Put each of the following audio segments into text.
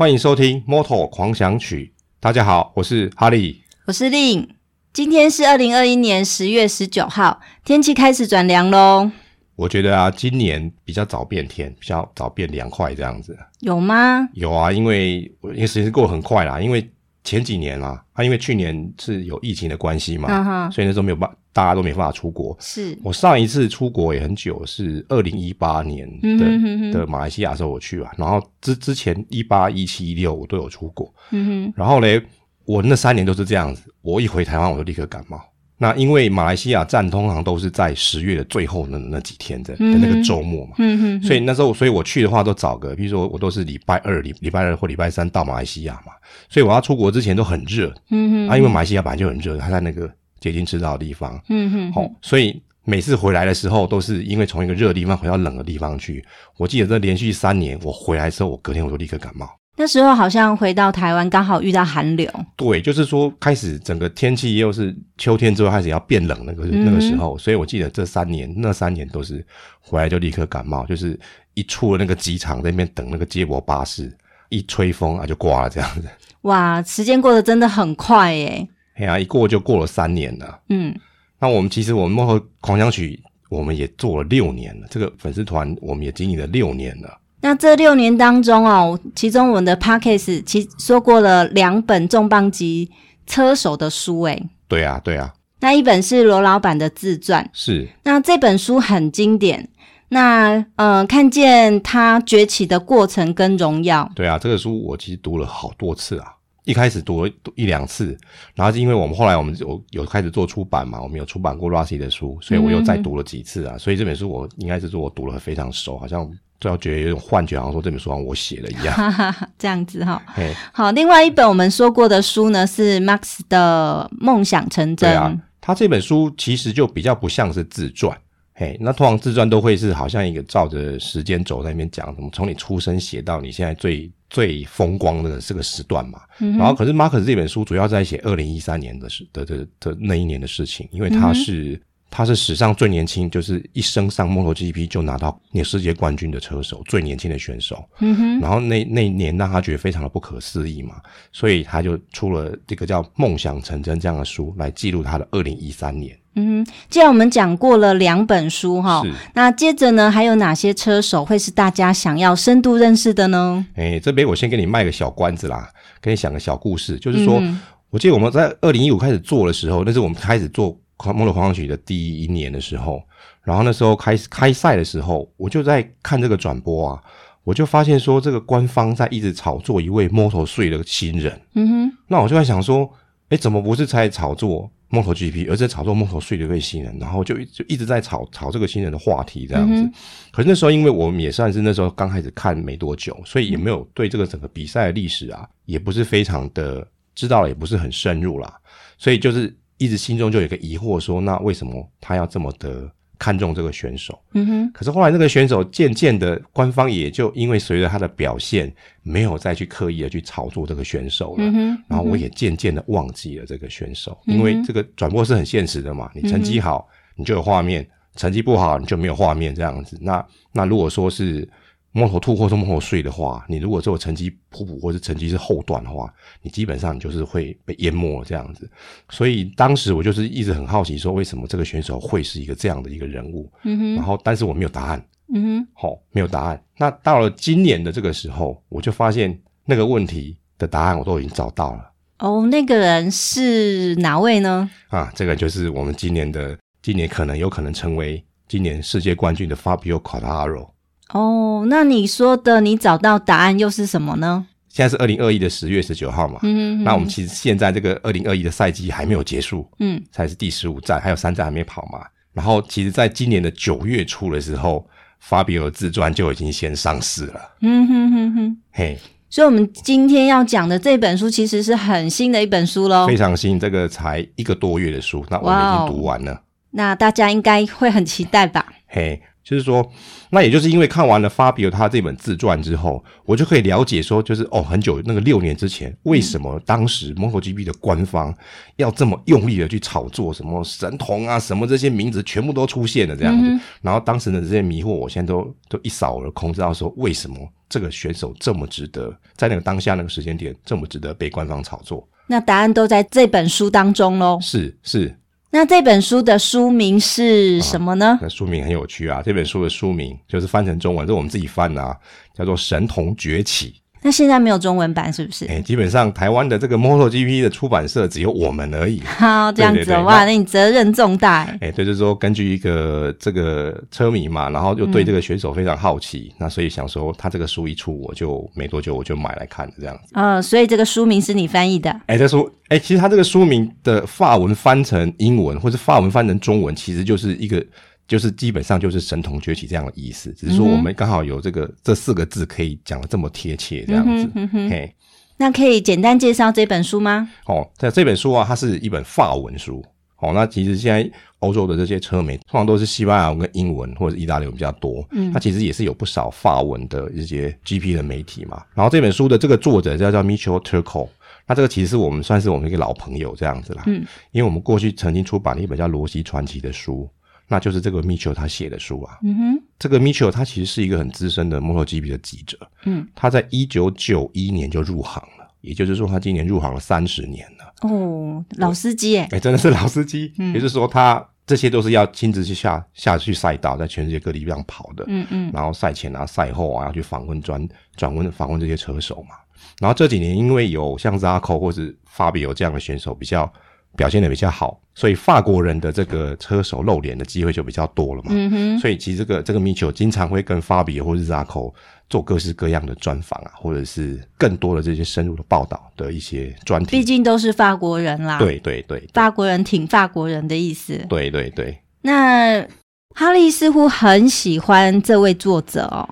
欢迎收听《Moto 狂想曲》。大家好，我是哈利，我是令。今天是二零二一年十月十九号，天气开始转凉喽。我觉得啊，今年比较早变天，比较早变凉快，这样子。有吗？有啊，因为因为时间过得很快啦，因为前几年啦，啊，因为去年是有疫情的关系嘛，所以那时候没有办，大家都没办法出国。是。我上一次出国也很久，是二零一八年的，的马来西亚时候我去啊，然后之之前一八一七一六我都有出国，嗯哼，然后嘞，我那三年都是这样子，我一回台湾我就立刻感冒。那因为马来西亚站通常都是在十月的最后那那几天的、嗯、的那个周末嘛，嗯哼，所以那时候，所以我去的话都找个，比如说我都是礼拜二、礼礼拜二或礼拜三到马来西亚嘛，所以我要出国之前都很热，嗯哼，啊，因为马来西亚本来就很热，它在那个接近赤道的地方，嗯哼，好、哦，所以每次回来的时候都是因为从一个热的地方回到冷的地方去，我记得这连续三年我回来的时候，我隔天我就立刻感冒。那时候好像回到台湾，刚好遇到寒流。对，就是说开始整个天气又是秋天之后开始要变冷那个、嗯、那个时候，所以我记得这三年那三年都是回来就立刻感冒，就是一出了那个机场在那边等那个接驳巴士，一吹风啊就挂了这样子。哇，时间过得真的很快耶！哎呀，一过就过了三年了。嗯，那我们其实我们幕后狂想曲我们也做了六年了，这个粉丝团我们也经营了六年了。那这六年当中哦，其中我们的 Podcast 其说过了两本重磅级车手的书，诶。对啊，对啊。那一本是罗老板的自传，是。那这本书很经典，那呃，看见他崛起的过程跟荣耀。对啊，这个书我其实读了好多次啊。一开始读了一两次，然后是因为我们后来我们有有开始做出版嘛，我们有出版过 Rossi 的书，所以我又再读了几次啊。嗯、所以这本书我应该是说我读了非常熟，好像。最后觉得有种幻觉，好像说这本书好像我写的一样，哈哈哈，这样子哈。嘿，好，另外一本我们说过的书呢，是 Max 的《梦想成真》。对啊，他这本书其实就比较不像是自传。嘿，那通常自传都会是好像一个照着时间轴在那边讲，什么从你出生写到你现在最最风光的这个时段嘛。嗯、然后，可是 Max 这本书主要在写二零一三年的事的的的那一年的事情，因为他是。嗯他是史上最年轻，就是一生上 MotoGP 就拿到那世界冠军的车手，最年轻的选手。嗯哼。然后那那一年让他觉得非常的不可思议嘛，所以他就出了这个叫《梦想成真》这样的书来记录他的二零一三年。嗯哼。既然我们讲过了两本书哈，那接着呢，还有哪些车手会是大家想要深度认识的呢？哎，这边我先给你卖个小关子啦，给你讲个小故事，就是说，嗯、我记得我们在二零一五开始做的时候，那是我们开始做。摩托狂想曲的第一年的时候，然后那时候开始开赛的时候，我就在看这个转播啊，我就发现说这个官方在一直炒作一位 Moto3 的新人。嗯哼，那我就在想说，哎，怎么不是在炒作 MotoGP，而是在炒作 Moto3 的一位新人？然后就就一直在炒炒这个新人的话题这样子。嗯、可是那时候，因为我们也算是那时候刚开始看没多久，所以也没有对这个整个比赛的历史啊，也不是非常的知道，也不是很深入啦，所以就是。一直心中就有一个疑惑，说那为什么他要这么的看重这个选手？嗯哼。可是后来那个选手渐渐的，官方也就因为随着他的表现，没有再去刻意的去炒作这个选手了。嗯哼。然后我也渐渐的忘记了这个选手，嗯。因为这个转播是很现实的嘛，你成绩好，你就有画面；成绩不好，你就没有画面这样子。那那如果说是。Moto2 或者 Moto3 的话，你如果这个成绩普普或者成绩是后段的话，你基本上你就是会被淹没这样子。所以当时我就是一直很好奇，说为什么这个选手会是一个这样的一个人物？嗯哼。然后，但是我没有答案。嗯哼。好、哦，没有答案。那到了今年的这个时候，我就发现那个问题的答案我都已经找到了。哦，那个人是哪位呢？啊，这个就是我们今年的，今年可能有可能成为今年世界冠军的 Fabio Quartararo。哦，那你说的你找到答案又是什么呢？现在是二零二一的十月十九号嘛，嗯哼，那我们其实现在这个二零二一的赛季还没有结束，嗯，才是第十五站，还有三站还没跑嘛。然后其实，在今年的九月初的时候，法比尔自传就已经先上市了，嗯哼哼哼，嘿，所以我们今天要讲的这本书其实是很新的一本书喽，非常新，这个才一个多月的书，那我们已经读完了，那大家应该会很期待吧？嘿。就是说，那也就是因为看完了 Fabio 他这本自传之后，我就可以了解说，就是哦，很久那个六年之前，为什么当时 MotoGP 的官方要这么用力的去炒作什么神童啊，什么这些名字全部都出现了这样子，然后当时的这些迷惑，我现在都都一扫而空，知道说为什么这个选手这么值得在那个当下那个时间点这么值得被官方炒作？那答案都在这本书当中喽。是是。那这本书的书名是什么呢？啊，那书名很有趣啊，这本书的书名就是翻成中文，是我们自己翻的啊，叫做《神童崛起》。那现在没有中文版是不是？哎、欸，基本上台湾的这个 MotoGP 的出版社只有我们而已。好，这样子对对对，哇，那你责任重大。哎、欸，对，就是说根据一个这个车迷嘛，然后又对这个选手非常好奇，嗯、那所以想说他这个书一出，我就没多久我就买来看这样子。呃，所以这个书名是你翻译的？哎、欸，这书，哎、欸，其实他这个书名的法文翻成英文，或是法文翻成中文，其实就是一个。就是基本上就是神童崛起这样的意思，只是说我们刚好有这个、嗯、这四个字可以讲的这么贴切这样子。嗯哼，嘿，那可以简单介绍这本书吗？哦，在这本书啊，它是一本法文书。哦，那其实现在欧洲的这些车媒通常都是西班牙文跟英文或者意大利文比较多。嗯，它其实也是有不少法文的一些 GP 的媒体嘛。然后这本书的这个作者叫叫 Michel Turco，那这个其实是我们算是我们一个老朋友这样子啦。嗯，因为我们过去曾经出版了一本叫《罗西传奇》的书。那就是这个 Mitchell 他写的书啊，嗯哼，这个 Mitchell 他其实是一个很资深的 MotoGP 的记者，嗯，他在一九九一年就入行了，也就是说他今年入行了三十年了，哦，老司机诶，哎，真的是老司机，嗯，也就是说他这些都是要亲自去下下去赛道，在全世界各地这样跑的，嗯嗯，然后赛前啊、赛后啊要去访问专转问访问这些车手嘛，然后这几年因为有像 Zarco 或是 Fabio 这样的选手比较。表现的比较好，所以法国人的这个车手露脸的机会就比较多了嘛。嗯哼。所以其实这个这个米切尔经常会跟法比或者是扎口做各式各样的专访啊，或者是更多的这些深入的报道的一些专题。毕竟都是法国人啦。对对对，对。法国人挺法国人的意思。对对对。那哈利似乎很喜欢这位作者哦，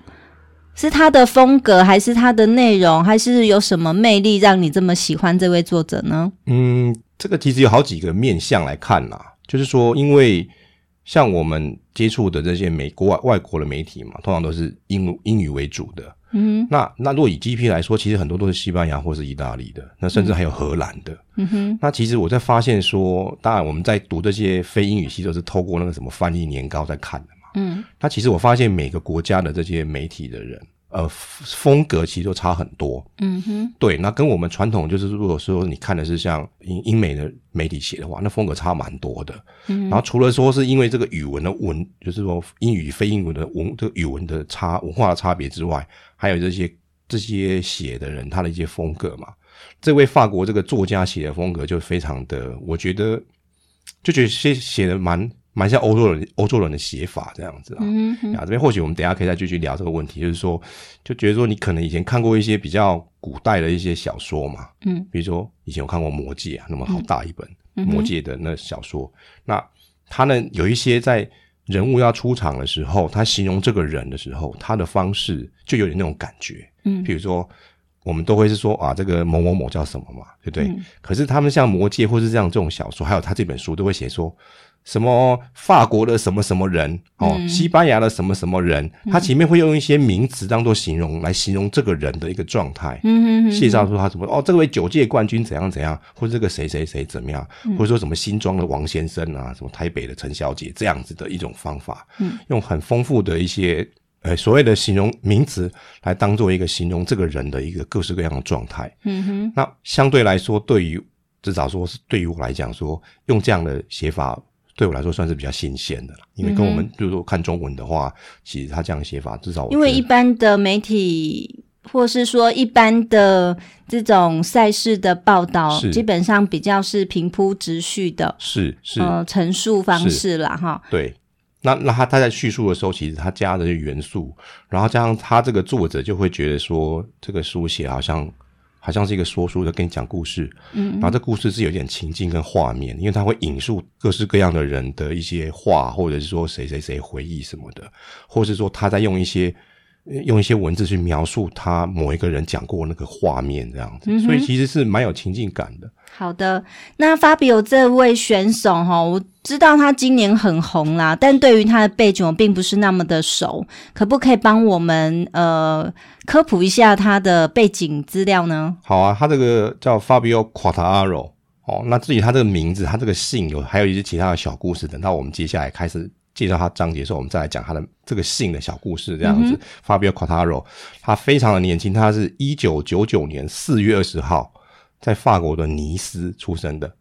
是他的风格，还是他的内容，还是有什么魅力让你这么喜欢这位作者呢？嗯。这个其实有好几个面向来看啦，就是说，因为像我们接触的这些美国外外国的媒体嘛，通常都是英英语为主的。嗯，那那如果以 GP 来说，其实很多都是西班牙或是意大利的，那甚至还有荷兰的。嗯哼，那其实我在发现说，当然我们在读这些非英语系都是透过那个什么翻译年糕在看的嘛。嗯，那其实我发现每个国家的这些媒体的人。呃，风格其实都差很多。嗯哼，对，那跟我们传统就是，如果说你看的是像英英美的媒体写的话，那风格差蛮多的。嗯，然后除了说是因为这个语文的文，就是说英语非英文的文，这个语文的差文化的差别之外，还有这些这些写的人他的一些风格嘛。这位法国这个作家写的风格就非常的，我觉得就觉得写写的蛮。蛮像欧洲人，欧洲人的写法这样子啊。嗯哼。啊，这边或许我们等一下可以再继续聊这个问题，就是说，就觉得说你可能以前看过一些比较古代的一些小说嘛，嗯，比如说以前我看过《魔戒》啊，那么好大一本《魔戒》的那小说，那他呢有一些在人物要出场的时候，他形容这个人的时候，他的方式就有点那种感觉，嗯，比如说我们都会是说啊，这个某某某叫什么嘛，对不对？嗯。可是他们像《魔戒》或是这样这种小说，还有他这本书都会写说。什么法国的什么什么人哦，嗯、西班牙的什么什么人，他前面会用一些名词当做形容，来形容这个人的一个状态，嗯哼，介绍说他什么哦，这位九届冠军怎样怎样，或者这个谁谁谁怎么样，嗯、或者说什么新庄的王先生啊，什么台北的陈小姐这样子的一种方法，嗯，用很丰富的一些呃所谓的形容名词来当做一个形容这个人的一个各式各样的状态，嗯哼，那相对来说，对于至少说是对于我来讲说，用这样的写法。对我来说算是比较新鲜的了，因为跟我们就是说看中文的话，嗯、其实他这样写法至少我，因为一般的媒体或是说一般的这种赛事的报道，基本上比较是平铺直叙的，是是呃陈述方式啦哈。对，那那他他在叙述的时候，其实他加的元素，然后加上他这个作者就会觉得说，这个书写好像。好像是一个说书的，跟你讲故事，嗯，然后这故事是有点情境跟画面，因为他会引述各式各样的人的一些话，或者是说谁谁谁回忆什么的，或是说他在用一些用一些文字去描述他某一个人讲过那个画面这样子，嗯，所以其实是蛮有情境感的。好的，那 Fabio 这位选手哈，我知道他今年很红啦，但对于他的背景我并不是那么的熟，可不可以帮我们呃科普一下他的背景资料呢？好啊，他这个叫 Fabio Quartararo 哦，那至于他这个名字，他这个姓有还有一些其他的小故事，等到我们接下来开始介绍他章节的时候，我们再来讲他的这个姓的小故事。这样子、嗯、，Fabio Quartararo，他非常的年轻，他是一九九九年四月二十号在法国的尼斯出生的。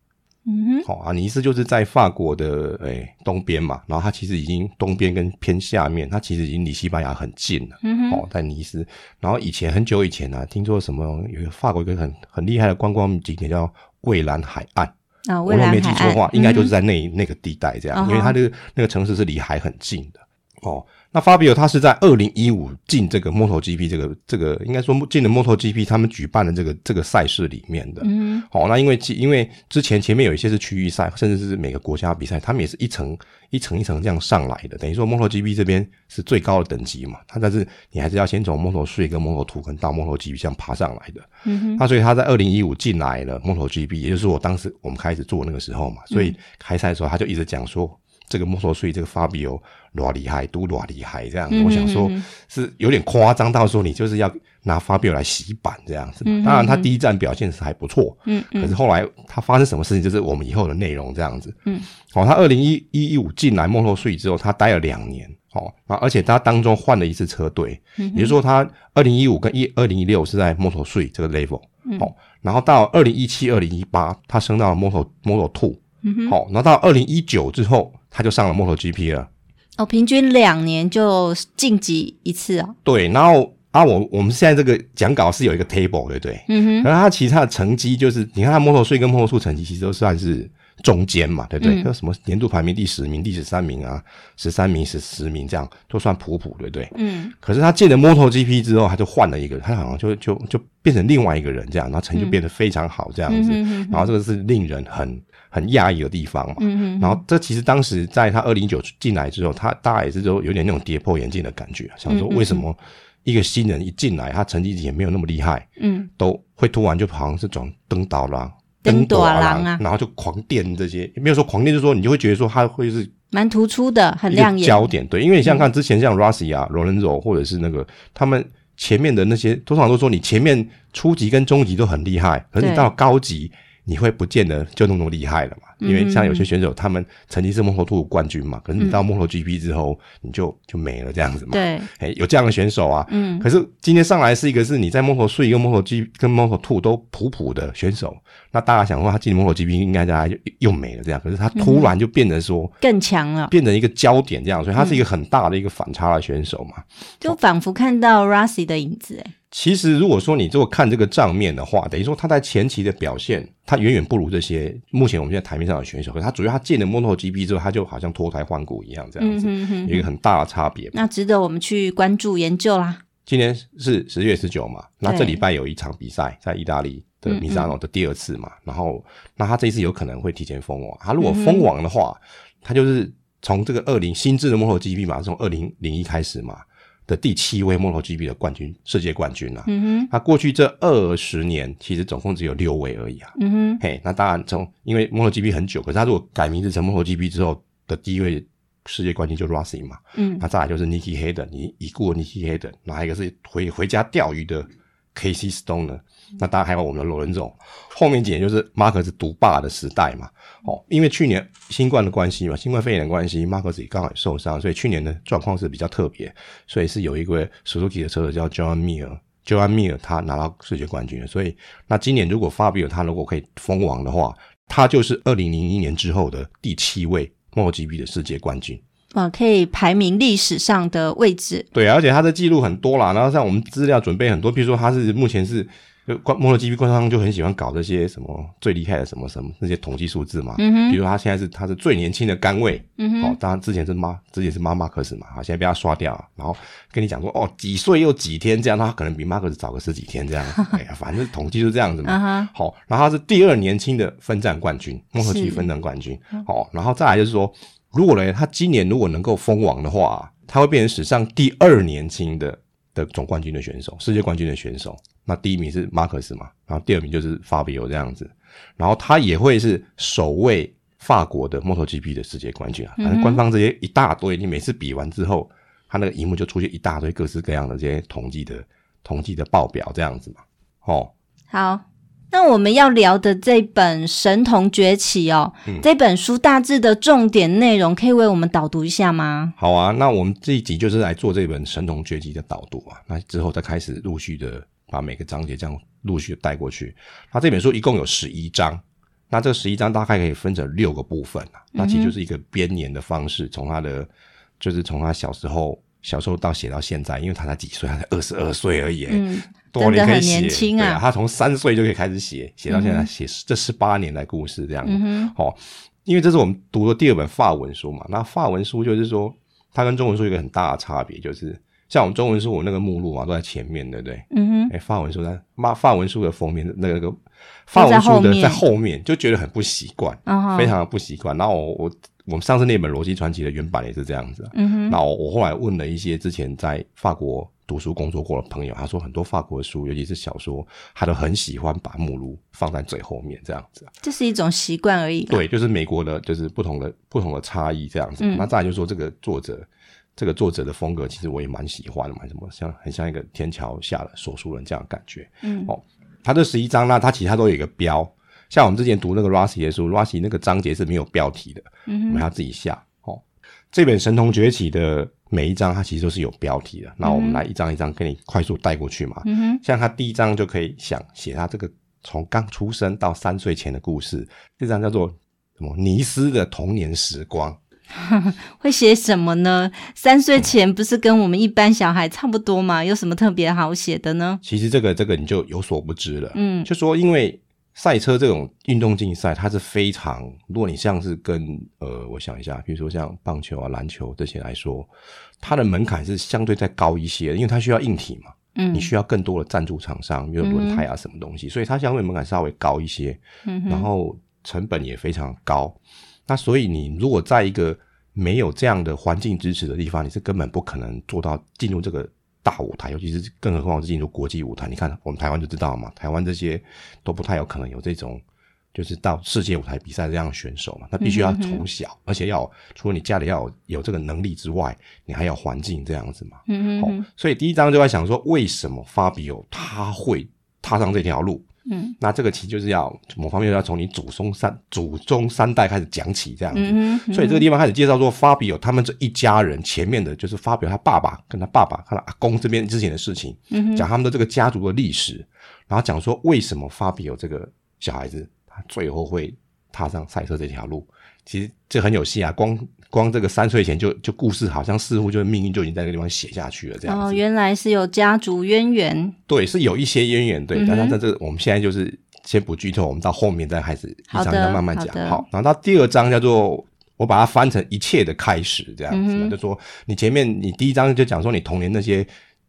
嗯哼，好啊，尼斯就是在法国的诶、欸、东边嘛，然后它其实已经东边跟偏下面，它其实已经离西班牙很近了。嗯哼，哦，在尼斯，然后以前很久以前呢、啊，听说什么有一个法国一个很很厉害的观光景点叫蔚蓝海岸啊，我如果没记错的话，应该就是在那那个地带这样，嗯、因为它的那个城市是离海很近的哦。那 Fabio 他是在二零一五进这个 MotoGP 这个这个应该说进了 MotoGP 他们举办的这个这个赛事里面的。嗯，好，那因为因为之前前面有一些是区域赛，甚至是每个国家比赛，他们也是一层一层一层这样上来的。等于说 MotoGP 这边是最高的等级嘛，他但是你还是要先从 Moto3 跟 Moto2 跟到 MotoGP 这样爬上来的。嗯哼，那所以他在二零一五进来了 MotoGP，也就是我当时我们开始做那个时候嘛，所以开赛的时候他就一直讲说。这个摩托税，这个 Fabio 多厉害，都多厉害，这样子。我想说，是有点夸张到说你就是要拿 Fabio 来洗版这样子。当然，他第一站表现是还不错。嗯，可是后来他发生什么事情，就是我们以后的内容这样子。嗯，好、哦，他二零一一一五进来摩托税之后，他待了两年。哦，而且他当中换了一次车队，嗯、也就是说，他二零一五跟一二零一六是在摩托税这个 level。嗯，好，然后到二零一七、二零一八，他升到了摩托摩托 two。嗯哼，好，然后到二零一九之后。他就上了 MotoGP 了，哦，平均两年就晋级一次啊。对，然后啊，我我们现在这个讲稿是有一个 table，对不对？嗯哼。然后他其他的成绩就是，你看他 Moto3 跟 Moto2 成绩其实都算是中间嘛，对不对？嗯、什么年度排名第十名、第十三名啊，十三名、十十名这样都算普普，对不对？嗯。可是他进了 MotoGP 之后，他就换了一个，他好像就就就变成另外一个人这样，然后成绩就变得非常好这样子，嗯、哼哼哼然后这个是令人很。很讶异的地方嘛，嗯、哼然后这其实当时在他二零一九进来之后，他大概也是都有点那种跌破眼镜的感觉，想说为什么一个新人一进来，他成绩也没有那么厉害，嗯，都会突然就好像是转登岛郎、登朵郎啊，然后就狂电这些，没有说狂电，就是说你就会觉得说他会是蛮突出的，很亮眼焦点，对，因为你想想看之前像 Rossi 啊、罗伦佐或者是那个他们前面的那些，通常都说你前面初级跟中级都很厉害，可是你到高级。你会不见得就那么厉害了嘛？因为像有些选手，他们曾经是摩托兔冠军嘛，可是你到摩托 GP 之后，你就就没了这样子嘛。对，哎，有这样的选手啊。嗯。可是今天上来是一个是你在摩托3跟摩托 G 跟摩托兔都普普的选手，那大家想说他进摩托 GP 应该大家就又没了这样，可是他突然就变得说更强了，变成一个焦点这样，所以他是一个很大的一个反差的选手嘛。就仿佛看到 Rossi 的影子哎。其实，如果说你如果看这个账面的话，等于说他在前期的表现，他远远不如这些目前我们现在台面上的选手。他主要他进了 MotoGP 之后，他就好像脱胎换骨一样，这样子，嗯、哼哼有一个很大的差别。那值得我们去关注研究啦。今天是十月十九嘛，那这礼拜有一场比赛在意大利的米萨诺的第二次嘛，嗯嗯然后那他这一次有可能会提前封王。他如果封王的话，嗯、他就是从这个二零新制的 MotoGP 嘛，从二零零一开始嘛。的第七位 MotoGP 的冠军，世界冠军啊。嗯哼，那过去这二十年，其实总共只有六位而已啊。嗯哼，嘿，那当然从因为 MotoGP 很久，可是他如果改名字成 MotoGP 之后的第一位世界冠军就 Rossi 嘛。嗯，那再来就是 Nicky Hayden，你已故的 Nicky Hayden，哪一个是回回家钓鱼的 Casey Stoner？那当然还有我们的罗伦总，后面几年就是马可斯独霸的时代嘛。哦，因为去年新冠的关系嘛，新冠肺炎的关系，马可斯也刚好也受伤，所以去年的状况是比较特别，所以是有一位 Suzuki 的车手叫 John Mir，John Mir 他拿到世界冠军了。所以那今年如果 Fabio 他如果可以封王的话，他就是二零零一年之后的第七位 MotoGP 的世界冠军。哇，可以排名历史上的位置。对，而且他的记录很多啦，然后像我们资料准备很多，比如说他是目前是。就摩托 GP 官方就很喜欢搞这些什么最厉害的什么什么那些统计数字嘛，嗯哼，比如说他现在是他是最年轻的杆位，嗯哼，哦，当然之前是妈之前是妈马克斯嘛，好，现在被他刷掉，然后跟你讲说哦几岁又几天这样，他可能比马克斯早个十几天这样，哎呀，反正统计就是这样子嘛，啊、好，然后他是第二年轻的分站冠军，摩托 GP 分站冠军，好哦，然后再来就是说，如果呢他今年如果能够封王的话，他会变成史上第二年轻的的总冠军的选手，世界冠军的选手。那第一名是马克斯嘛，然后第二名就是 Fabio 这样子，然后他也会是首位法国的 MotoGP 的世界冠军啊。反正官方这些一大堆，你每次比完之后，他那个荧幕就出现一大堆各式各样的这些统计的统计的报表这样子嘛。哦，好，那我们要聊的这本《神童崛起》哦，嗯、这本书大致的重点内容，可以为我们导读一下吗？好啊，那我们这一集就是来做这本《神童崛起》的导读啊。那之后再开始陆续的把每个章节这样陆续的带过去。那这本书一共有十一章，那这十一章大概可以分成六个部分啊。那其实就是一个编年的方式，从他的就是从他小时候小时候到写到现在，因为他才几岁，他才二十二岁而已。嗯。真的很年轻啊！啊他从三岁就可以开始写，写到现在写这十八年的故事这样。嗯哼。哦，因为这是我们读的第二本法文书嘛。那法文书就是说，它跟中文书有一个很大的差别，就是像我们中文书，我那个目录嘛都在前面，对不对？嗯哼。哎，法文书在法法文书的封面那个那个法文书的在后面，就觉得很不习惯，非常的不习惯。然后我我我们上次那本《逻辑传奇》的原版也是这样子。嗯哼。那我我后来问了一些之前在法国。读书工作过的朋友，他说很多法国的书，尤其是小说，他都很喜欢把目录放在最后面这样子。这是一种习惯而已。对，就是美国的，就是不同的不同的差异这样子。嗯、那再来就是说，这个作者，这个作者的风格，其实我也蛮喜欢的，蛮什么像很像一个天桥下的说书人这样的感觉。嗯，哦，他这十一章呢，他其实他都有一个标，像我们之前读那个 Rossi 的书，Rossi 那个章节是没有标题的，嗯，我们要自己下。哦，这本《神童崛起》的。每一章它其实都是有标题的，那我们来一张一张给你快速带过去嘛。像他第一章就可以想写他这个从刚出生到三岁前的故事，这张叫做什么？尼斯的童年时光。会写什么呢？三岁前不是跟我们一般小孩差不多吗？有什么特别好写的呢？其实这个这个你就有所不知了。嗯，就说因为。赛车这种运动竞赛，它是非常，如果你像是跟呃，我想一下，比如说像棒球啊、篮球这些来说，它的门槛是相对再高一些，因为它需要硬体嘛，嗯，你需要更多的赞助厂商，比如轮胎啊什么东西，嗯、所以它相对门槛稍微高一些，嗯，然后成本也非常高，那所以你如果在一个没有这样的环境支持的地方，你是根本不可能做到进入这个。大舞台，尤其是更何况是进入国际舞台，你看我们台湾就知道嘛，台湾这些都不太有可能有这种，就是到世界舞台比赛这样的选手嘛，那必须要从小，而且要除了你家里要有有这个能力之外，你还要环境这样子嘛。嗯哼哼、哦，所以第一章就在想说，为什么 Fabio 他会踏上这条路？嗯，那这个其实就是要某方面要从你祖宗三祖宗三代开始讲起，这样子。嗯嗯、所以这个地方开始介绍说，Fabio 他们这一家人前面的就是 Fabio 他爸爸跟他爸爸、他的阿公这边之前的事情，讲、他们的这个家族的历史，然后讲说为什么 Fabio 这个小孩子他最后会踏上赛车这条路。其实这很有戏啊，光。光这个三岁前就就故事好像似乎就是命运就已经在那个地方写下去了这样子。哦，原来是有家族渊源。对，是有一些渊源，对。嗯、哼但是在这个我们现在就是先不剧透，我们到后面再开始一章一章慢慢讲。好，好，然后到第二章叫做我把它翻成一切的开始这样子，嗯、就说你前面你第一章就讲说你童年那些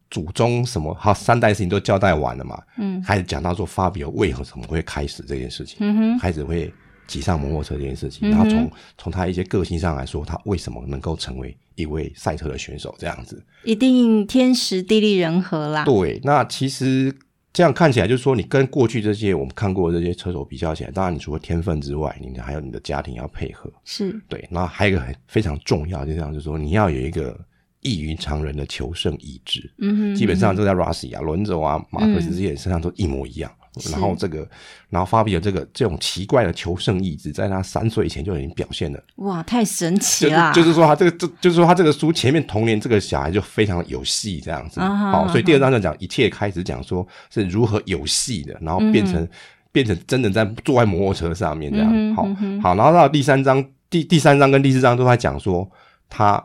祖宗什么好三代事情都交代完了嘛，嗯，开始讲到说 Fabio 为何怎么会开始这件事情，嗯哼，开始会。骑上摩托车这件事情，然后从从他一些个性上来说，他为什么能够成为一位赛车的选手这样子，一定天时地利人和啦。对，那其实这样看起来，就是说你跟过去这些我们看过的这些车手比较起来，当然你除了天分之外，你还有你的家庭要配合，是对。然后还有一个很非常重要，就这样就是说你要有一个异于常人的求胜意志。嗯哼，基本上都在 Rossi 啊、轮轴啊、马克思这些人身上都一模一样。然后这个，然后 Fabio 这个这种奇怪的求胜意志，在他三岁以前就已经表现了。哇，太神奇了！就是说他这个，就就是说他这个书前面童年这个小孩就非常有戏这样子。好，所以第二章就讲一切开始讲说是如何有戏的，然后变成、嗯、变成真的在坐在摩托车上面这样。嗯、好，好，然后到第三章，第第三章跟第四章都在讲说他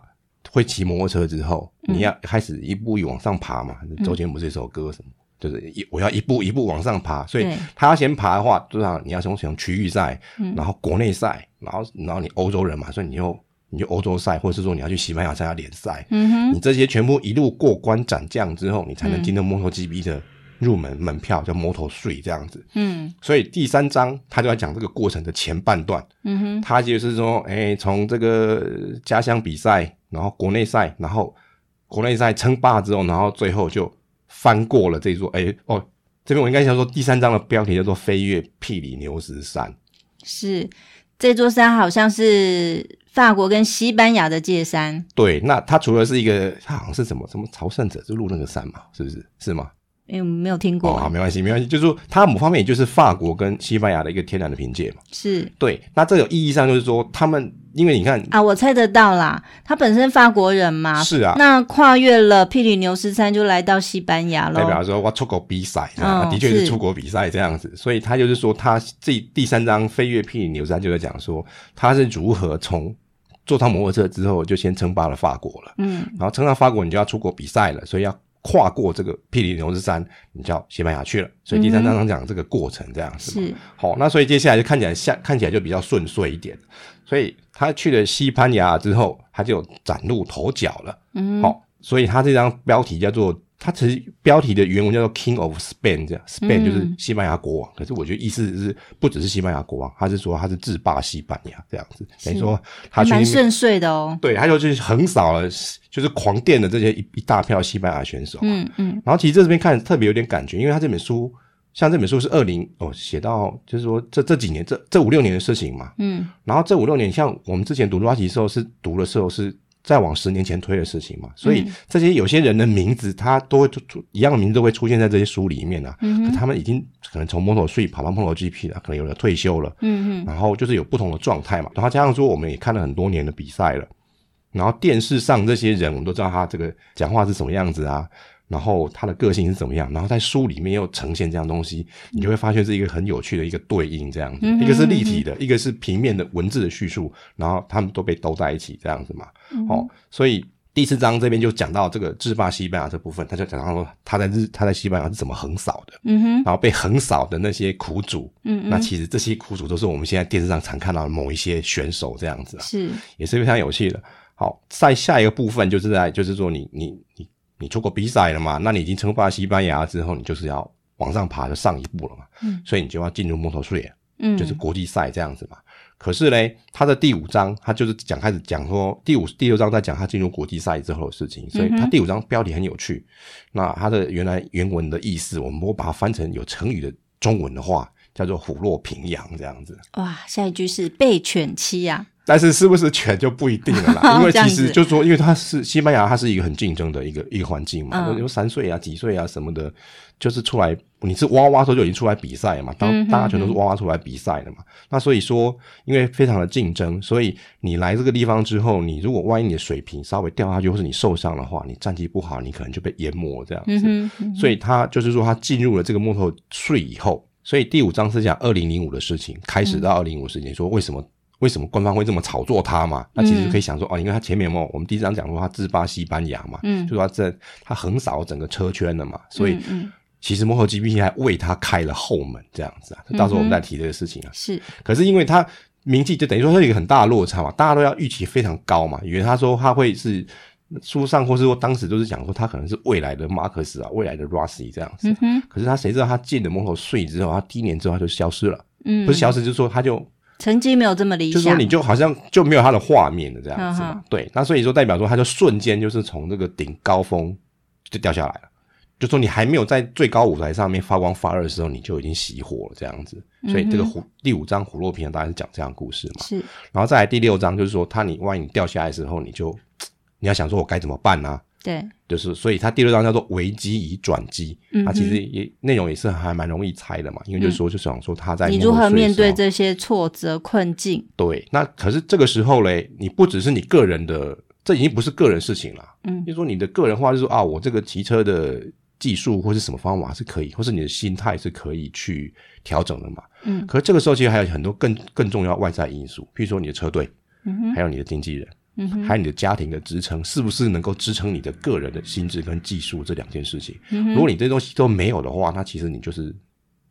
会骑摩托车之后，嗯、你要开始一步一步往上爬嘛。周杰伦不是一首歌什么？就是一我要一步一步往上爬，所以他要先爬的话，就像你要从从区域赛，然后国内赛，然后然后你欧洲人嘛，所以你就你就欧洲赛，或者是说你要去西班牙参加联赛，你这些全部一路过关斩将之后，你才能进到 MotoGP 的入门门票，叫 Moto3 这样子，嗯，所以第三章他就要讲这个过程的前半段，嗯哼，他就是说，哎、欸，从这个家乡比赛，然后国内赛，然后国内赛称霸之后，然后最后就。翻过了这座，哎、欸、哦，这边我应该想说第三章的标题叫做“飞越庇里牛斯山”。是这座山好像是法国跟西班牙的界山。对，那它除了是一个，它好像是什么什么朝圣者之路那个山嘛，是不是？是吗？因为我们没有听过。哦，好，没关系，没关系。就是说，它某方面也就是法国跟西班牙的一个天然的凭借嘛。是。对，那这个意义上就是说，他们因为你看啊，我猜得到啦，他本身法国人嘛。是啊。那跨越了庇里牛斯山，就来到西班牙了。代表说，哇出国比赛，啊，的确是出国比赛这样子。所以他就是说，他这第三章飞越庇里牛斯山就在讲说，他是如何从坐上摩托车之后就先称霸了法国了。嗯。然后称霸法国，你就要出国比赛了，所以要。跨过这个庇里牛斯山，你叫西班牙去了。所以第三章讲这个过程这样子嘛。是。好，那所以接下来就看起来像看起来就比较顺遂一点。所以他去了西班牙之后，他就崭露头角了。嗯。好，所以他这张标题叫做。他其实标题的原文叫做 King of Spain，这样 Spain 就是西班牙国王。嗯、可是我觉得意思是不只是西班牙国王，他是说他是制霸西班牙这样子，等于说他蛮顺遂的哦。对，他就去横扫了，就是狂电的这些一一大票西班牙选手。嗯嗯。然后其实这边看特别有点感觉，因为他这本书，像这本书是二零哦写到，就是说这这几年这这五六年的事情嘛。嗯。然后这五六年，像我们之前读罗拉奇的时候是读的时候是。再往十年前推的事情嘛，所以这些有些人的名字，他都会出一样的名字都会出现在这些书里面啊。嗯，可他们已经可能从 Moto3 跑到 MotoGP 了，可能有人退休了。嗯嗯。然后就是有不同的状态嘛。然后加上说，我们也看了很多年的比赛了。然后电视上这些人，我们都知道他这个讲话是什么样子啊。然后他的个性是怎么样？然后在书里面又呈现这样东西，你就会发现是一个很有趣的一个对应，这样子，嗯、一个是立体的，一个是平面的文字的叙述，然后他们都被兜在一起，这样子嘛。嗯、哦，所以第四章这边就讲到这个制霸西班牙这部分，他就讲到说他在日他在西班牙是怎么横扫的，嗯哼，然后被横扫的那些苦主，嗯哼，那其实这些苦主都是我们现在电视上常看到的某一些选手这样子啊，是，也是非常有趣的。好，在下一个部分就是在就是说你你你。你出国比赛了嘛？那你已经称霸西班牙之后，你就是要往上爬，就上一步了嘛。嗯，所以你就要进入 Moto3，嗯，就是国际赛这样子嘛。可是呢，他的第五章，他就是讲开始讲说第五、第六章在讲他进入国际赛之后的事情，所以他第五章标题很有趣。那他的原来原文的意思，我们如果把它翻成有成语的中文的话，叫做虎落平阳这样子。哇，下一句是被犬欺呀。但是是不是全就不一定了啦，因为其实就是说，因为它是西班牙，它是一个很竞争的一个一个环境嘛。比如三岁啊、几岁啊什么的，就是出来，你是哇哇时候就已经出来比赛嘛，当大家全都是哇哇出来比赛的嘛。那所以说，因为非常的竞争，所以你来这个地方之后，你如果万一你的水平稍微掉下去，或是你受伤的话，你战绩不好，你可能就被淹没这样子。所以他就是说，他进入了这个 Moto3 以后，所以第五章是讲二零零五的事情，开始到二零零五事情，说为什么？为什么官方会这么炒作他嘛？那其实可以想说，嗯、哦，因为他前面嘛，我们第一章讲说他自霸西班牙嘛，嗯，就说他这他横扫整个车圈了嘛，所以其实 MotoGP 还为他开了后门，这样子啊。到时候我们再提这个事情啊。是、嗯，可是因为他名气就等于说他有一个很大的落差嘛，大家都要预期非常高嘛，以为他说他会是书上或是说当时都是讲说他可能是未来的马克思啊，未来的 Rossi 这样子。可是他谁知道他进了 Moto3 之后，他第一年之后他就消失了。嗯，不是消失，就是说他就。成绩没有这么理想，就是说你就好像就没有他的画面了这样子嘛。对，那所以说代表说他就瞬间就是从这个顶高峰就掉下来了，就说你还没有在最高舞台上面发光发热的时候，你就已经熄火了这样子。所以这个虎第五章虎落平阳大概是讲这样的故事嘛。是，然后再来第六章就是说他你万一你掉下来的时候，你就 你要想说我该怎么办呢、啊？对，就是所以它第六章叫做危机与转机，嗯哼，它其实也内容也是还蛮容易猜的嘛，因为就是说就想说他在、嗯、你如何面对这些挫折困境？对，那可是这个时候嘞，你不只是你个人的，这已经不是个人事情了，嗯，就是说你的个人化就是说啊，我这个骑车的技术或是什么方法是可以，或是你的心态是可以去调整的嘛，嗯，可是这个时候其实还有很多更更重要外在因素，譬如说你的车队，嗯哼，还有你的经纪人。嗯，还有你的家庭的支撑，是不是能够支撑你的个人的心智跟技术这两件事情？嗯，如果你这些东西都没有的话，那其实你就是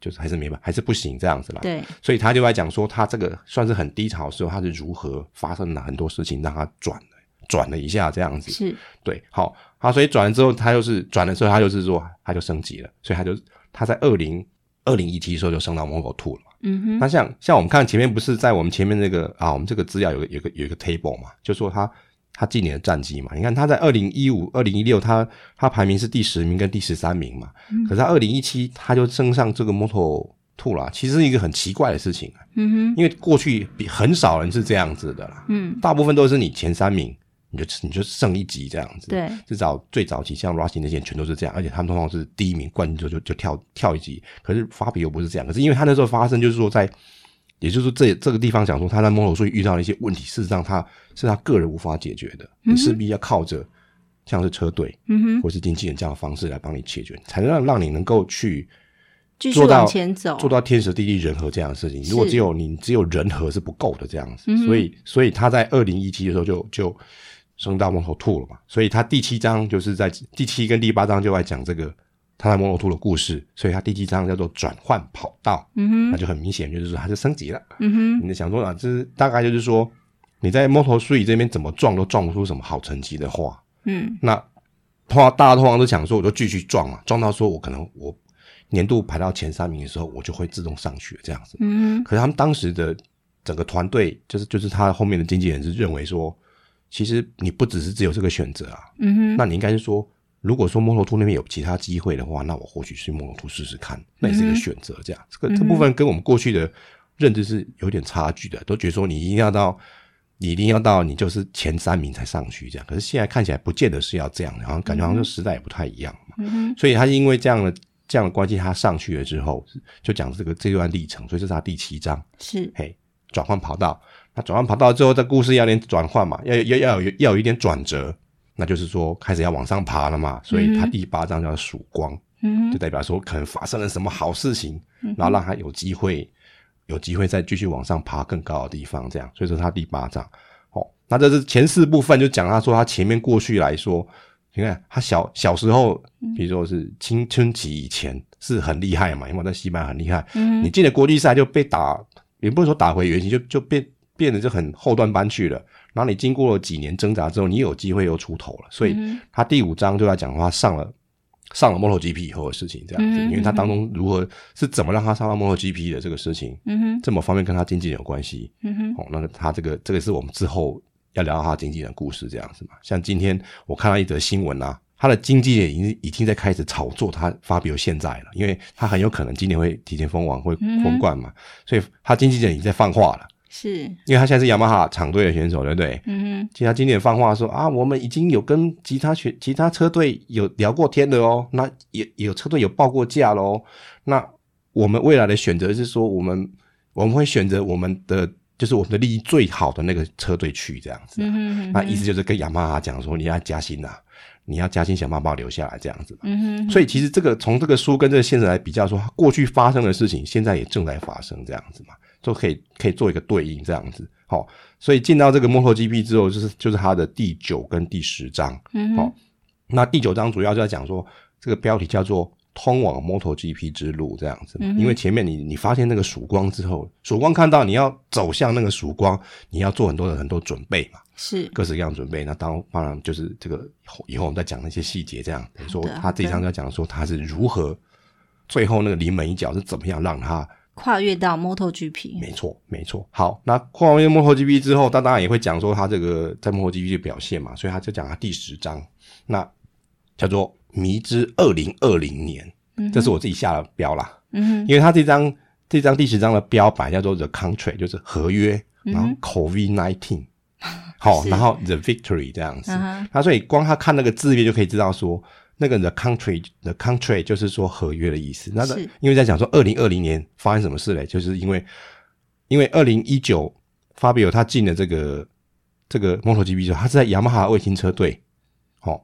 就是还是没办法，还是不行这样子啦。对，所以他就在讲说，他这个算是很低潮的时候，他是如何发生了很多事情让他转了转了一下这样子。是，对，好，好，所以转了之后，他就是转了之后，他就是说他就升级了，所以他就他在二零二零一七的时候就升到 Moto2 了。嗯哼，那像像我们看前面不是在我们前面那个啊，我们这个资料有个有个有一个 table 嘛，就说他他今年的战绩嘛，你看他在二零一五、二零一六，他他排名是第十名跟第十三名嘛，嗯、可是他二零一七他就升上这个 Moto Two 啦，其实是一个很奇怪的事情，嗯哼，因为过去比很少人是这样子的啦，嗯，大部分都是你前三名，你就你就胜一级这样子。对，至少最早期像 Rossi 那些全都是这样，而且他们通常是第一名冠军之后就就跳跳一级。可是 Fabio 不是这样，可是因为他那时候发生就是说在，也就是说这这个地方讲说他在摩托车遇到了一些问题，事实上他是他个人无法解决的，你势必要靠着像是车队，嗯哼，或是经纪人这样的方式来帮你解决，才能让让你能够去。做到前走，做到天时地利人和这样的事情。如果只有你只有人和是不够的这样子，所以所以他在二零一七的时候就就升到 Moto2 了嘛。所以他第七章就是在第七跟第八章就在讲这个他在 Moto2 的故事。所以他第七章叫做转换跑道，嗯哼，那就很明显就是说他是升级了，嗯哼。你想说啊，就是大概就是说你在 Moto3 这边怎么撞都撞不出什么好成绩的话，嗯，那通常大家通常都想说我就继续撞嘛，撞到说我可能我。年度排到前三名的时候，我就会自动上去这样子。嗯，可是他们当时的整个团队，就是就是他后面的经纪人是认为说，其实你不只是只有这个选择啊。嗯哼，那你应该是说，如果说 Moto2 那边有其他机会的话，那我或许去摩托兔试试看，那也是一个选择。这样，这个这部分跟我们过去的认知是有点差距的，都觉得说你一定要到，你一定要到，你就是前三名才上去这样。可是现在看起来不见得是要这样，然后感觉好像时代也不太一样嘛。嗯哼，所以他是因为这样的。这样的关系，他上去了之后，就讲这个这段历程，所以这是他第七章。是，嘿，转换跑道。那转换跑道之后，这故事要点转换嘛，要要要有要有一点转折，那就是说开始要往上爬了嘛。所以他第八章叫曙光，嗯，就代表说可能发生了什么好事情，嗯、然后让他有机会有机会再继续往上爬更高的地方。这样，所以说他第八章。哦，那这是前四部分，就讲他说他前面过去来说。你看他小小时候，比如说是青春期以前是很厉害嘛，因为在西班牙很厉害。嗯，你进了国际赛就被打，也不是说打回原形，就就变变得就很后段班去了。然后你经过了几年挣扎之后，你有机会又出头了。所以他第五章就在讲他上了上了 MotoGP 以后的事情，这样子，因为他当中如何是怎么让他上到 MotoGP 的这个事情，嗯哼，这么方面跟他经纪人有关系，嗯哼，哦，那个他这个这个是我们之后。要聊到他经纪人的故事这样子嘛？像今天我看到一则新闻啊，他的经纪人已经已经在开始炒作他 Fabio 现在了，因为他很有可能今年会提前封王，会封冠嘛，所以他经纪人已经在放话了。是，因为他现在是雅马哈厂队的选手，对不对？嗯哼。其他经典放话说啊，我们已经有跟其他选其他车队有聊过天的哦，那也有车队有报过价喽。那我们未来的选择是说，我们我们会选择我们的。就是我们的利益最好的那个车队去这样子，嗯哼嗯哼，那意思就是跟雅马哈讲说，你要加薪呐，你要加薪，想办法留下来这样子。嗯哼，嗯哼，所以其实这个从这个书跟这个现实来比较，说过去发生的事情，现在也正在发生这样子嘛，就可以可以做一个对应这样子。好，所以进到这个 MotoGP 之后，就是就是它的第九跟第十章。嗯，好，那第九章主要就在讲说，这个标题叫做。通往 MotoGP 之路这样子，嗯，因为前面你你发现那个曙光之后，曙光看到你要走向那个曙光，你要做很多的很多准备嘛，是各式各样准备。那当当然就是这个以后我们再讲那些细节，这样等于说他这一章要讲说他是如何最后那个临门一脚是怎么样让他跨越到 MotoGP。没错，没错。好，那跨越 MotoGP 之后，他当然也会讲说他这个在 MotoGP 的表现嘛，所以他就讲他第十章，那叫做。迷之二零二零年，嗯，这是我自己下的标啦。嗯，因为他这张这张第十章的标牌叫做 The Contract，就是合约，然后 COVID nineteen，好，然后 The Victory 这样子。那、uh-huh. 所以光他看那个字面就可以知道说，那个 The Contract，The Contract 就是说合约的意思。那个因为在讲说二零二零年发生什么事嘞？就是因为因为二零一九 Fabio 他进了这个这个 MotoGP 之后，他是在雅马哈卫星车队。哦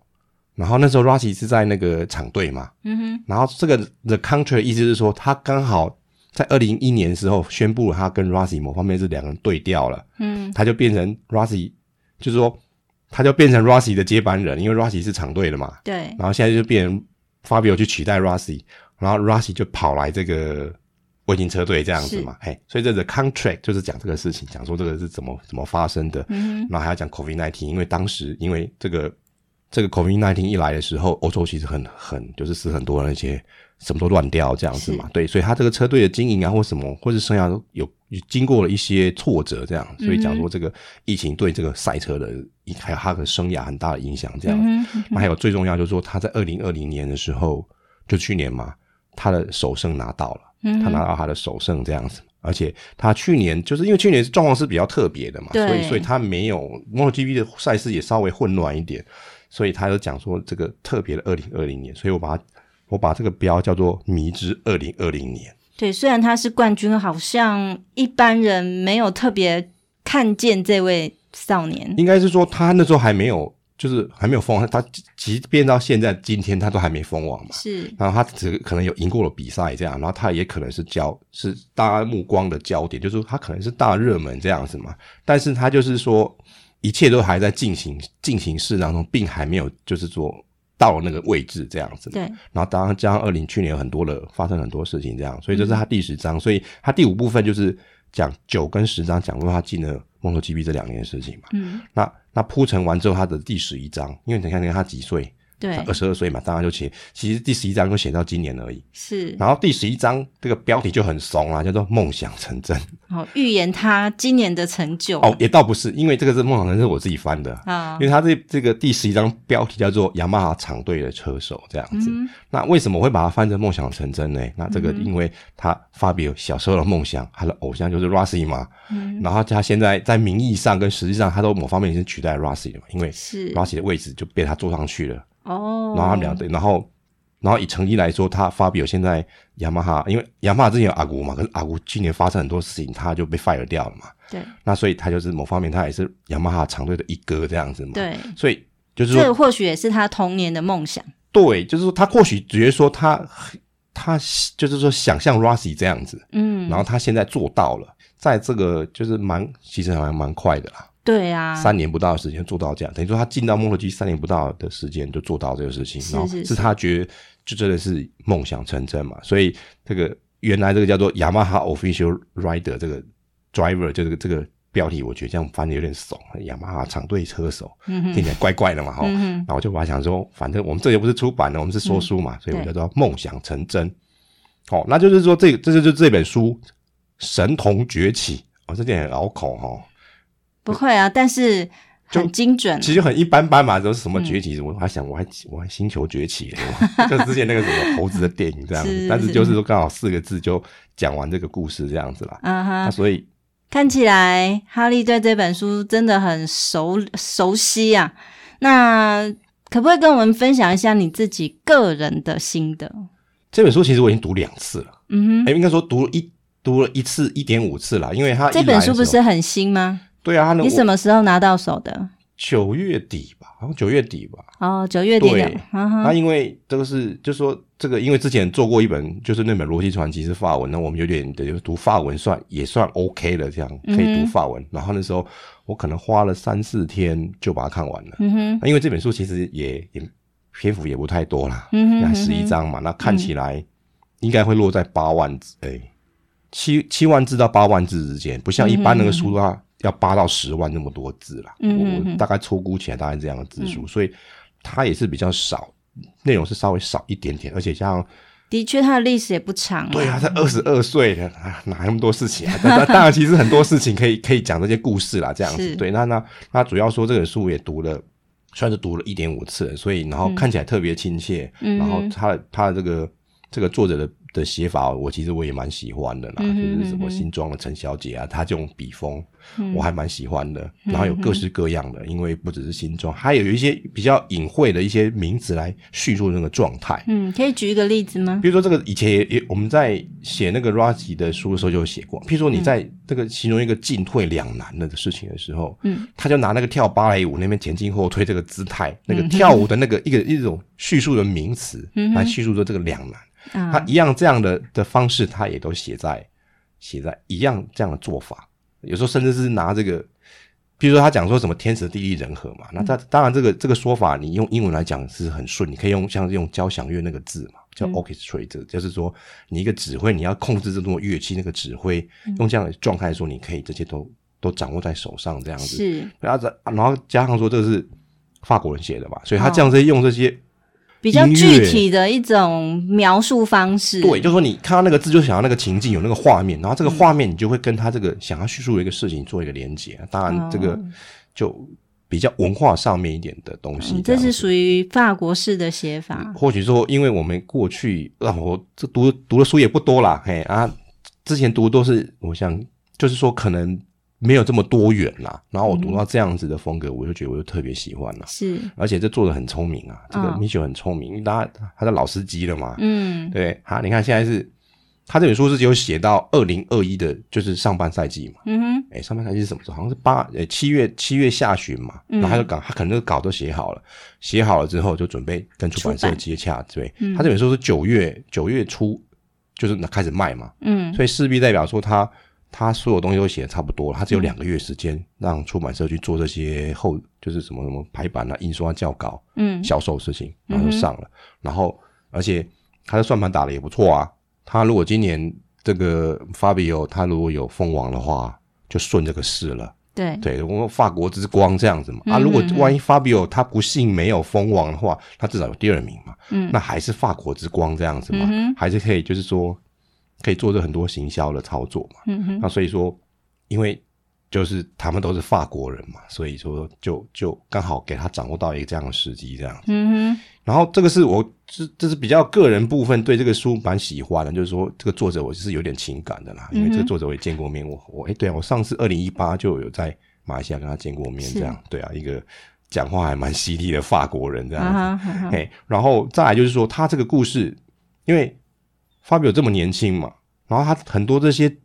然后那时候 Rossi 是在那个厂队嘛，嗯哼。然后这个 The Contract 意思是说，他刚好在二零一一年的时候宣布了他跟 Rossi 某方面是两个人对调了，嗯。他就变成 Rossi，就是说他就变成 Rossi 的接班人，因为 Rossi 是长队的嘛，对。然后现在就变成 Fabio 去取代 Rossi，然后 Rossi 就跑来这个卫星车队这样子嘛，嘿。所以这个 Contract 就是讲这个事情，讲说这个是怎么怎么发生的，嗯。然后还要讲 COVID-19，因为当时因为这个。这个 COVID-19 一来的时候，欧洲其实很很就是死很多那些什么都乱掉这样子嘛，对，所以他这个车队的经营啊或什么或是生涯都有经过了一些挫折这样，所以讲说这个疫情对这个赛车的还有他的生涯很大的影响这样，嗯嗯、那还有最重要就是说他在二零二零年的时候就去年嘛，他的首胜拿到了，他拿到他的首胜这样子，而且他去年就是因为去年状况是比较特别的嘛，所以所以他没有 MotoGP 的赛事也稍微混乱一点，所以他就讲说这个特别的二零二零年，所以我把它我把这个标叫做迷之二零二零年。对，虽然他是冠军，好像一般人没有特别看见这位少年。应该是说他那时候还没有。就是还没有封王，他即便到现在今天，他都还没封王嘛。是，然后他只可能有赢过了比赛这样，然后他也可能是焦是大家目光的焦点，就是说他可能是大热门这样子嘛。但是他就是说一切都还在进行进行式当中，并还没有就是说到了那个位置这样子。对。然后当然加上二零去年有很多的发生很多事情这样，所以这是他第十章，嗯、所以他第五部分就是讲九跟十章讲过他进了 MotoGP 这两年的事情嘛。嗯。那。那铺陈完之后，他的第十一章，因为你看，你看他几岁？对，二十二岁嘛，当然就写。其实第十一章就写到今年而已。是。然后第十一章这个标题就很怂啊，叫做“梦想成真”。哦，预言他今年的成就。哦，也倒不是，因为这个是梦想成真，是我自己翻的啊。因为他这这个第十一章标题叫做“雅马哈厂队的车手”这样子。嗯。那为什么我会把它翻成“梦想成真”呢？那这个因为他发表小时候的梦想，他的偶像就是 Rossi 嘛。嗯。然后他现在在名义上跟实际上，他都某方面已经取代 Rossi 了嘛，因为是 Rossi 的位置就被他坐上去了。哦，然后他们两队，然后，然后以成绩来说，他发表现在雅马哈，因为雅马哈之前有阿古嘛，可是阿古今年发生很多事情，他就被 fire 掉了嘛。对，那所以他就是某方面，他也是雅马哈长队的一哥这样子嘛。对，所以就是说，这或许也是他童年的梦想。对，就是说他或许觉得说他他就是说想像 Rossi 这样子，嗯，然后他现在做到了，在这个就是蛮其实还蛮快的啦。对啊，三年不到的时间做到这样，等于说他进到 MotoGP 三年不到的时间就做到这个事情，然后是他觉得就真的是梦想成真嘛。所以这个原来这个叫做 Yamaha Official Rider 这个 Driver 就这个这个标题，我觉得这样翻的有点怂，雅马哈厂队车手，听起来怪怪的嘛，哈、嗯。然后我就把它想说，反正我们这又不是出版的，我们是说书嘛，嗯、所以我叫做梦想成真。好，那就是说这这就是这本书《神童崛起》哦，这点很拗口哈。不会啊，但是很精准。其实很一般般嘛，都是什么崛起？嗯、我还想，我还我还星球崛起，就之前那个什么猴子的电影这样子。是是是，但是就是说，刚好四个字就讲完这个故事这样子啦。嗯哼。所以看起来哈利对这本书真的很熟熟悉啊。那可不可以跟我们分享一下你自己个人的心得？这本书其实我已经读两次了。嗯哼。哎，应该说读了一读了一次一点五次了，因为它这本书不是很新吗？对啊，你什么时候拿到手的？九月底吧，好像九月底吧。哦，九月底那因为这个是，就是说这个，因为之前做过一本，就是那本《逻辑传奇》是法文，那我们有点的，就读法文算也算 OK 了，这样可以读法文。然后那时候我可能花了三四天就把它看完了。嗯哼。因为这本书其实也也篇幅也不太多啦，嗯，十一章嘛，那看起来应该会落在八万字，哎。七七万字到八万字之间，不像一般那个书的话，要八到十万那么多字啦。我大概粗估起来大概这样的字数，嗯，所以它也是比较少，内容是稍微少一点点，而且像的确它的历史也不长，啊。对啊，才二十二岁的，哪那么多事情啊？当然，其实很多事情可以可以讲这些故事啦，这样子。对，那那那主要说这本书也读了，算是读了一点五次，所以然后看起来特别亲切，嗯，然后他的他的这个这个作者的。的写法，我其实我也蛮喜欢的啦，嗯、哼哼就是什么新装的陈小姐啊，她这种笔锋，我还蛮喜欢的。嗯、然后有各式各样的，因为不只是新装，还有一些比较隐晦的一些名词来叙述那个状态。嗯，可以举一个例子吗？比如说这个以前也也我们在写那个 Rossi 的书的时候就有写过。譬如说你在这个形容一个进退两难的事情的时候，嗯，他就拿那个跳芭蕾舞那边前进后退这个姿态，那个跳舞的那个一个一种叙述的名词来叙述说这个两难。他一样这样的的方式，他也都写在写在一样这样的做法。有时候甚至是拿这个，比如说他讲说什么天时地利人和嘛。那他当然这个这个说法，你用英文来讲是很顺，你可以用像用交响乐那个字嘛，叫 orchestrator，就是说你一个指挥，你要控制这种乐器，那个指挥用这样的状态说，你可以这些都都掌握在手上这样子。是，然后然后加上说这个是法国人写的嘛，所以他这样子用这些。比较具体的一种描述方式，对，就是说你看到那个字，就想要那个情境，有那个画面，然后这个画面你就会跟他这个想要叙述的一个事情做一个连接。当然，这个就比较文化上面一点的东西。这，嗯，这是属于法国式的写法。或许说，因为我们过去啊，我这读读的书也不多啦，嘿啊。之前读都是，我想就是说可能没有这么多元啦。然后我读到这样子的风格，我就觉得我就特别喜欢了。是，而且这做的很聪明啊，这个米雪很聪明，因为他他是老司机了嘛。嗯，对，好，你看现在是。他这本书是只有写到二零二一的，就是上半赛季嘛。嗯哼。哎、欸，上半赛季是什么时候？好像是八呃七月七月下旬嘛。嗯。然后他就稿，他可能那个稿都写好了，写好了之后就准备跟出版社接洽。对。嗯。他这本书是九月九月初，就是开始卖嘛。嗯。所以势必代表说他他所有东西都写的差不多了，他只有两个月时间让出版社去做这些后就是什么什么排版啊、印刷、校稿、嗯、销售的事情，然后就上了。嗯、然后而且他的算盘打的也不错啊。他如果今年这个 Fabio 他如果有封王的话，就顺这个势了。对对，我们法国之光这样子嘛。嗯、啊，如果万一 Fabio 他不幸没有封王的话，他至少有第二名嘛。嗯，那还是法国之光这样子嘛，嗯、还是可以就是说可以做着很多行销的操作嘛。嗯哼，那所以说，因为就是他们都是法国人嘛，所以说就就刚好给他掌握到一个这样的时机这样子。嗯哼。然后这个是我这这是比较个人部分，对这个书蛮喜欢的，就是说这个作者我是有点情感的啦，因为这个作者我也见过面，我我哎对啊，我上次二零一八就有在马来西亚跟他见过面，这样对啊，一个讲话还蛮犀利的法国人这样子，哎、uh，huh. 然后再来就是说他这个故事，因为 Fabio 这么年轻嘛，然后他很多这些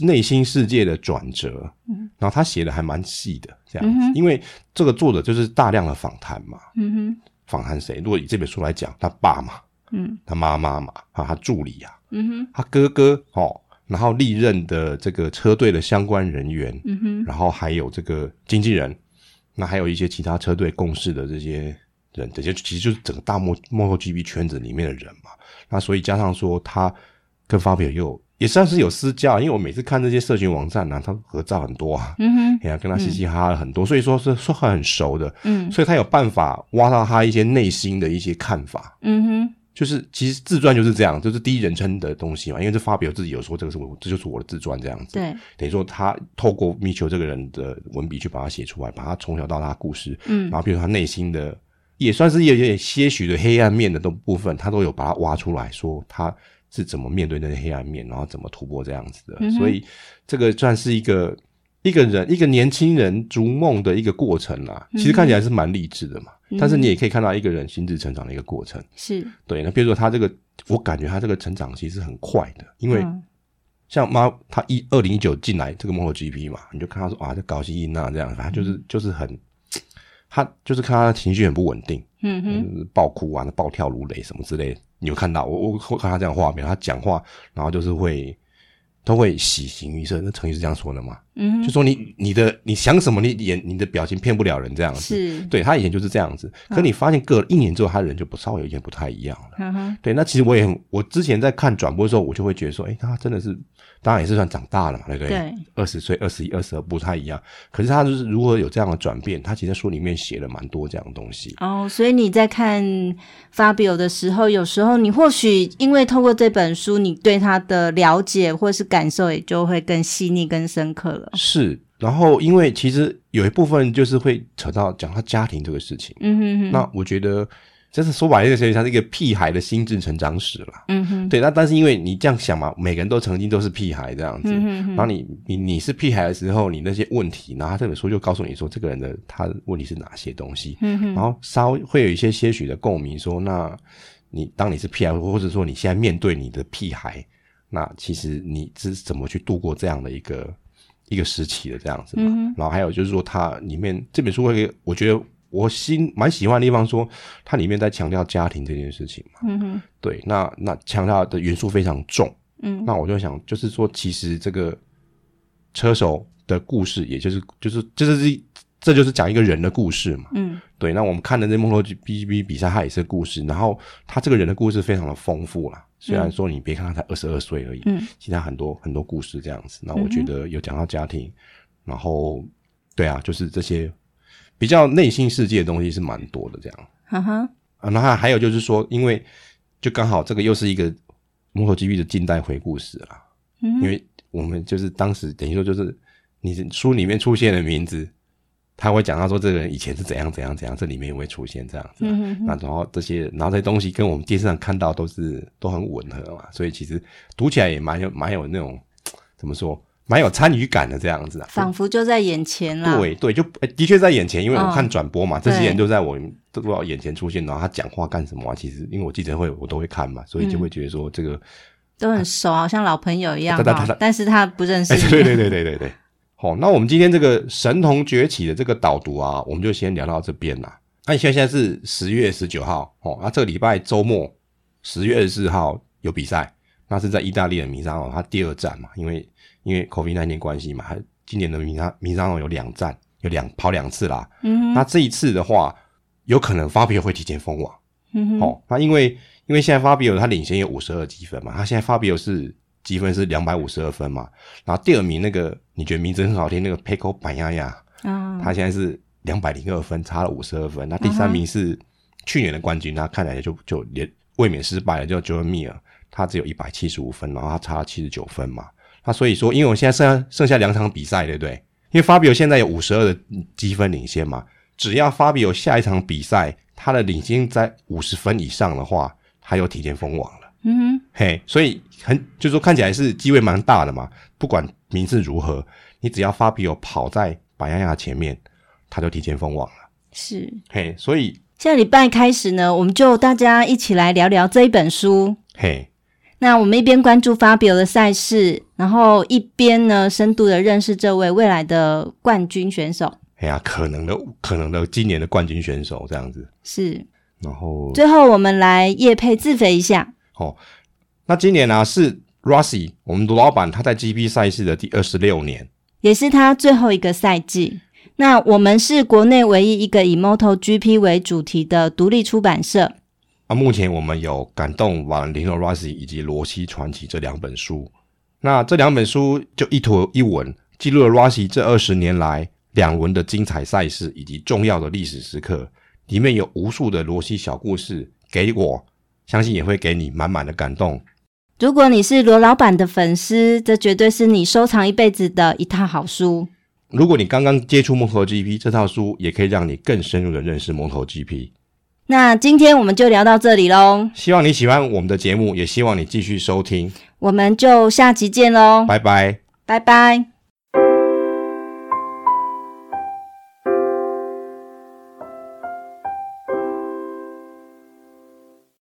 内心世界的转折，然后他写的还蛮细的这样子，uh. 因为这个作者就是大量的访谈嘛，嗯哼、uh。访谈谁？如果以这本书来讲，他爸嘛，嗯，他妈妈嘛，啊，他助理啊，嗯哼，他哥哥哦，然后历任的这个车队的相关人员，嗯哼，然后还有这个经纪人，那还有一些其他车队共事的这些人，这些其实就是整个大摩 MotoGP 圈子里面的人嘛。那所以加上说，他跟 Fabio 又。也算是有私交，因为我每次看这些社群网站呢、啊，他合照很多啊，嗯哼，哎呀，跟他嘻嘻哈哈很多，嗯、所以说是说很熟的，嗯，所以他有办法挖到他一些内心的一些看法，嗯哼，就是其实自传就是这样，就是第一人称的东西嘛，因为这 Fabio 自己有说这个是我，这就是我的自传这样子，对，等于说他透过米丘这个人的文笔去把它写出来，把他从小到大的故事，嗯，然后比如他内心的也算是有点些许的黑暗面的都部分，他都有把它挖出来说他。是怎么面对那些黑暗面，然后怎么突破这样子的？嗯、所以这个算是一个一个人一个年轻人逐梦的一个过程啦。其实看起来是蛮励志的嘛，嗯、但是你也可以看到一个人心智成长的一个过程。是对。那比如说他这个，我感觉他这个成长其实很快的，因为像妈他一二零一九进来这个 MotoGP 嘛，你就看他说啊，这高希英啊这样，反正就是就是很，他就是看他情绪很不稳定，嗯哼，暴哭啊，暴跳如雷什么之类的。你有看到我？我会看他这样画面，他讲话，然后就是会都会喜形于色。那成语是这样说的吗？嗯哼，就说你你的你想什么，你演你的表情骗不了人，这样子。是，对他以前就是这样子。可你发现隔了一年之后，他的人就不稍微有点不太一样了。嗯哼，对。那其实我也很，我之前在看转播的时候，我就会觉得说，哎，他真的是。当然也是算长大了嘛，对不对？对，二十岁、二十一、二十二不太一样。可是他就是如何有这样的转变，他其实书里面写了蛮多这样的东西。哦，所以你在看 Fabio 的时候，有时候你或许因为透过这本书，你对他的了解或是感受也就会更细腻、更深刻了。是，然后因为其实有一部分就是会扯到讲他家庭这个事情。嗯哼哼。那我觉得。就是说白了，这个其实他是一个屁孩的心智成长史了。嗯哼，对，那但是因为你这样想嘛，每个人都曾经都是屁孩这样子。嗯哼哼，然后你你你是屁孩的时候，你那些问题，然后他这本书就告诉你说，这个人的他问题是哪些东西。嗯哼，然后稍微会有一些些许的共鸣，说，那你当你是屁孩，或者说你现在面对你的屁孩，那其实你是怎么去度过这样的一个一个时期的这样子嘛？嗯，然后还有就是说，它里面这本书会，我觉得。我心蛮喜欢的地方，说它里面在强调家庭这件事情嘛。嗯哼。对，那那强调的元素非常重。嗯。那我就想，就是说，其实这个车手的故事，也就是就是就是这就是讲一个人的故事嘛。嗯。对，那我们看的这 MotoGP 比赛，它也是故事。然后他这个人的故事非常的丰富啦。虽然说你别看他才二十二岁而已，嗯。其他很多很多故事这样子。那我觉得有讲到家庭，然后对啊，就是这些。比较内心世界的东西是蛮多的，这样。哈哈、uh。啊，那还有就是说，因为就刚好这个又是一个 MotoGP 的近代回顾史啦。嗯、uh。Huh. 因为我们就是当时等于说，就是你书里面出现的名字，他会讲到说这个人以前是怎样怎样怎样，这里面也会出现这样子。那然后这些，然后这些东西跟我们电视上看到都是都很吻合嘛，所以其实读起来也蛮有蛮有那种怎么说，蛮有参与感的这样子啊，仿佛就在眼前啦。对对，就的确在眼前，因为我看转播嘛，哦、这些人都在我都在我眼前出现，然后他讲话干什么啊？其实因为我记者会我都会看嘛，所以就会觉得说这个、嗯、都很熟，好像老朋友一样。但是他不认识。对对对对对对。好，那我们今天这个神童崛起的这个导读啊，我们就先聊到这边啦。那现在现在是十月十九号，哦，那这个礼拜周末十月二十四号有比赛，那是在意大利的米沙诺，他第二站嘛，因为因为 COVID 那年关系嘛，今年的米沙米沙诺有两站，有两跑两次啦。嗯哼，那这一次的话，有可能 Fabio 会提前封王。嗯哼，哦，那因为因为现在 Fabio 他领先有五十二积分嘛，他现在 Fabio 是。积分是两百五十二分嘛，然后第二名那个你觉得名字很好听那个 Pecco Bagnaia，啊，他现在是两百零二分，差了五十二分。那第三名是去年的冠军，他看来就就连卫冕失败了，叫 Joan Mir，他只有一百七十五分，然后他差了七十九分嘛。那所以说，因为我现在剩下剩下两场比赛，对不对？因为 Fabio 现在有五十二的积分领先嘛，只要 Fabio 下一场比赛他的领先在五十分以上的话，他又提前封王了。嗯哼，嘿，所以很就是说看起来是机会蛮大的嘛。不管名次如何，你只要 Fabio 跑在白亚亚前面，他就提前封网了。是，嘿，所以下礼拜开始呢，我们就大家一起来聊聊这一本书。嘿，那我们一边关注 Fabio 的赛事，然后一边呢深度的认识这位未来的冠军选手。哎呀，可能的，可能的，今年的冠军选手这样子。是，然后最后我们来叶配自肥一下。哦，那今年呢、啊、是 Rossi 我们的老板他在 GP 赛事的第二十六年，也是他最后一个赛季。那我们是国内唯一一个以 MotoGP 为主题的独立出版社。啊，目前我们有感动瓦伦蒂诺 Rossi 以及罗西传奇这两本书。那这两本书就一图一文，记录了 Rossi 这二十年来两轮的精彩赛事以及重要的历史时刻，里面有无数的罗西小故事给我。相信也会给你满满的感动。如果你是罗老板的粉丝，这绝对是你收藏一辈子的一套好书。如果你刚刚接触 MotoGP，这套书也可以让你更深入的认识 MotoGP。那今天我们就聊到这里喽。希望你喜欢我们的节目，也希望你继续收听。我们就下集见喽，拜拜，拜拜。